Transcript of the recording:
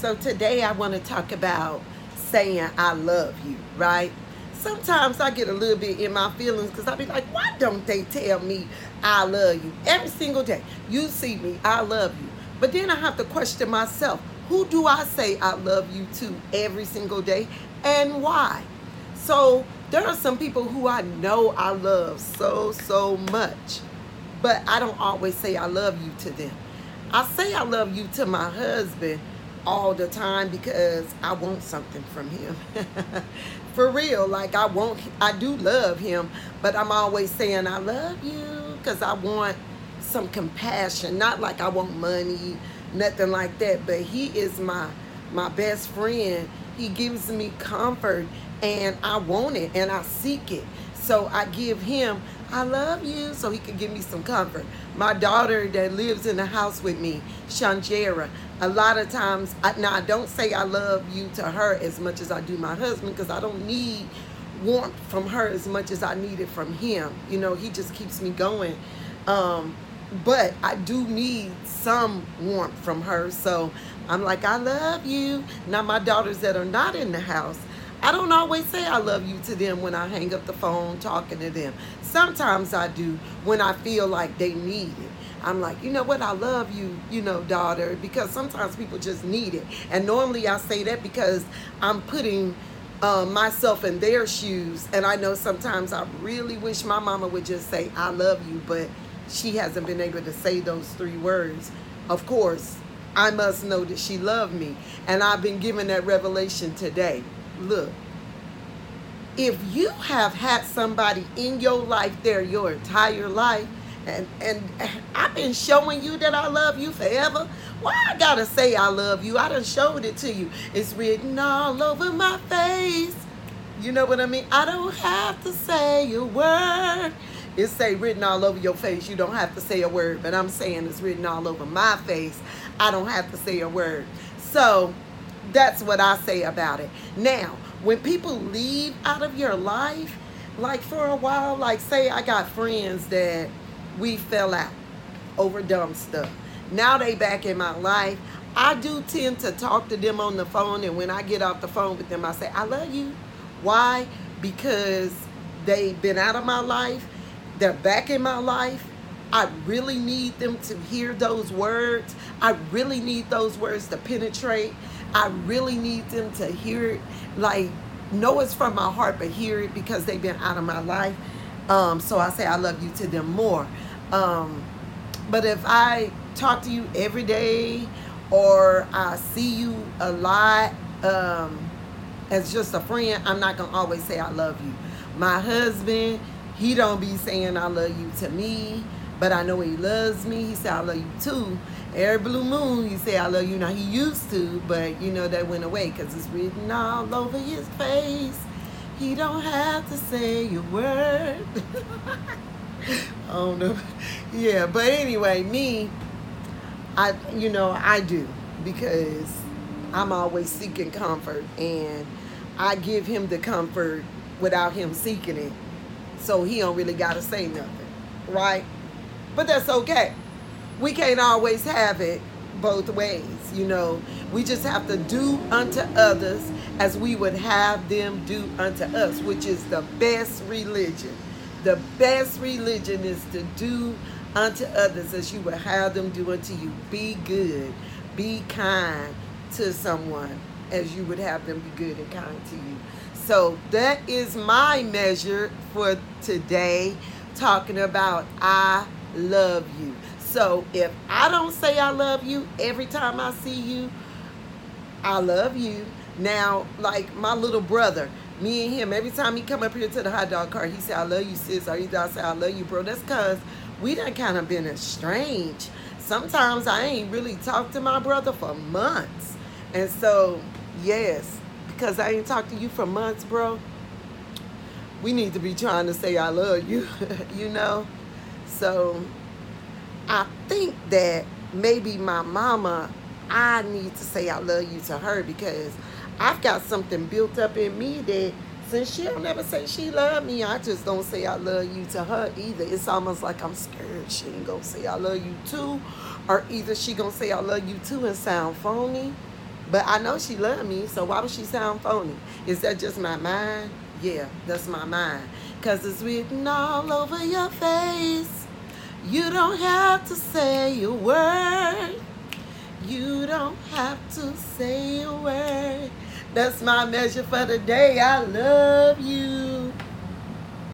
So today I want to talk about saying I love you, right? Sometimes I get a little bit in my feelings because I be like, why don't they tell me I love you every single day? You see me, I love you. But then I have to question myself, who do I say I love you to every single day and why? So there are some people who I know I love so, so much, but I don't always say I love you to them. I say I love you to my husband all the time because I want something from him. For real, like I want, I do love him, but I'm always saying I love you because I want some compassion. Not like I want money, nothing like that, but he is my my best friend. He gives me comfort and I want it and I seek it. So I give him, I love you, so he can give me some comfort. My daughter that lives in the house with me, Shanjera, a lot of times, I, now I don't say I love you to her as much as I do my husband because I don't need warmth from her as much as I need it from him. You know, he just keeps me going. Um, but I do need some warmth from her. So I'm like, I love you. Now, my daughters that are not in the house, I don't always say I love you to them when I hang up the phone talking to them. Sometimes I do when I feel like they need it. I'm like, you know what, I love you, you know, daughter, because sometimes people just need it. And normally I say that because I'm putting uh, myself in their shoes. And I know sometimes I really wish my mama would just say, I love you, but she hasn't been able to say those three words. Of course, I must know that she loved me. And I've been given that revelation today. Look, if you have had somebody in your life there your entire life, and and I've been showing you that I love you forever. Why I gotta say I love you? I done showed it to you. It's written all over my face. You know what I mean? I don't have to say a word. It's say written all over your face. You don't have to say a word, but I'm saying it's written all over my face. I don't have to say a word. So that's what I say about it. Now, when people leave out of your life, like for a while, like say I got friends that we fell out over dumb stuff. Now they back in my life. I do tend to talk to them on the phone, and when I get off the phone with them, I say, I love you. Why? Because they've been out of my life, they're back in my life. I really need them to hear those words. I really need those words to penetrate. I really need them to hear it, like, know it's from my heart, but hear it because they've been out of my life. Um, so I say I love you to them more. Um, but if I talk to you every day or I see you a lot um, as just a friend, I'm not going to always say I love you. My husband, he don't be saying I love you to me, but I know he loves me. He said I love you too. Every blue moon, he said, I love you. Now he used to, but you know that went away because it's written all over his face. He don't have to say a word. I don't know. Yeah, but anyway, me, I you know I do because I'm always seeking comfort, and I give him the comfort without him seeking it, so he don't really gotta say nothing, right? But that's okay. We can't always have it both ways, you know. We just have to do unto others as we would have them do unto us, which is the best religion. The best religion is to do unto others as you would have them do unto you. Be good, be kind to someone as you would have them be good and kind to you. So that is my measure for today, talking about I love you. So if I don't say I love you every time I see you, I love you. Now, like my little brother, me and him, every time he come up here to the hot dog cart, he say, I love you, sis. Or either I say, I love you, bro. That's because we done kind of been estranged. Sometimes I ain't really talked to my brother for months. And so, yes, because I ain't talked to you for months, bro, we need to be trying to say I love you, you know? So I think that maybe my mama, I need to say I love you to her because I've got something built up in me that since she'll never say she love me, I just don't say I love you to her either. It's almost like I'm scared she ain't gonna say I love you too. Or either she gonna say I love you too and sound phony. But I know she loved me, so why would she sound phony? Is that just my mind? Yeah, that's my mind. Cause it's written all over your face. You don't have to say a word. You don't have to say a word. That's my measure for the day. I love you.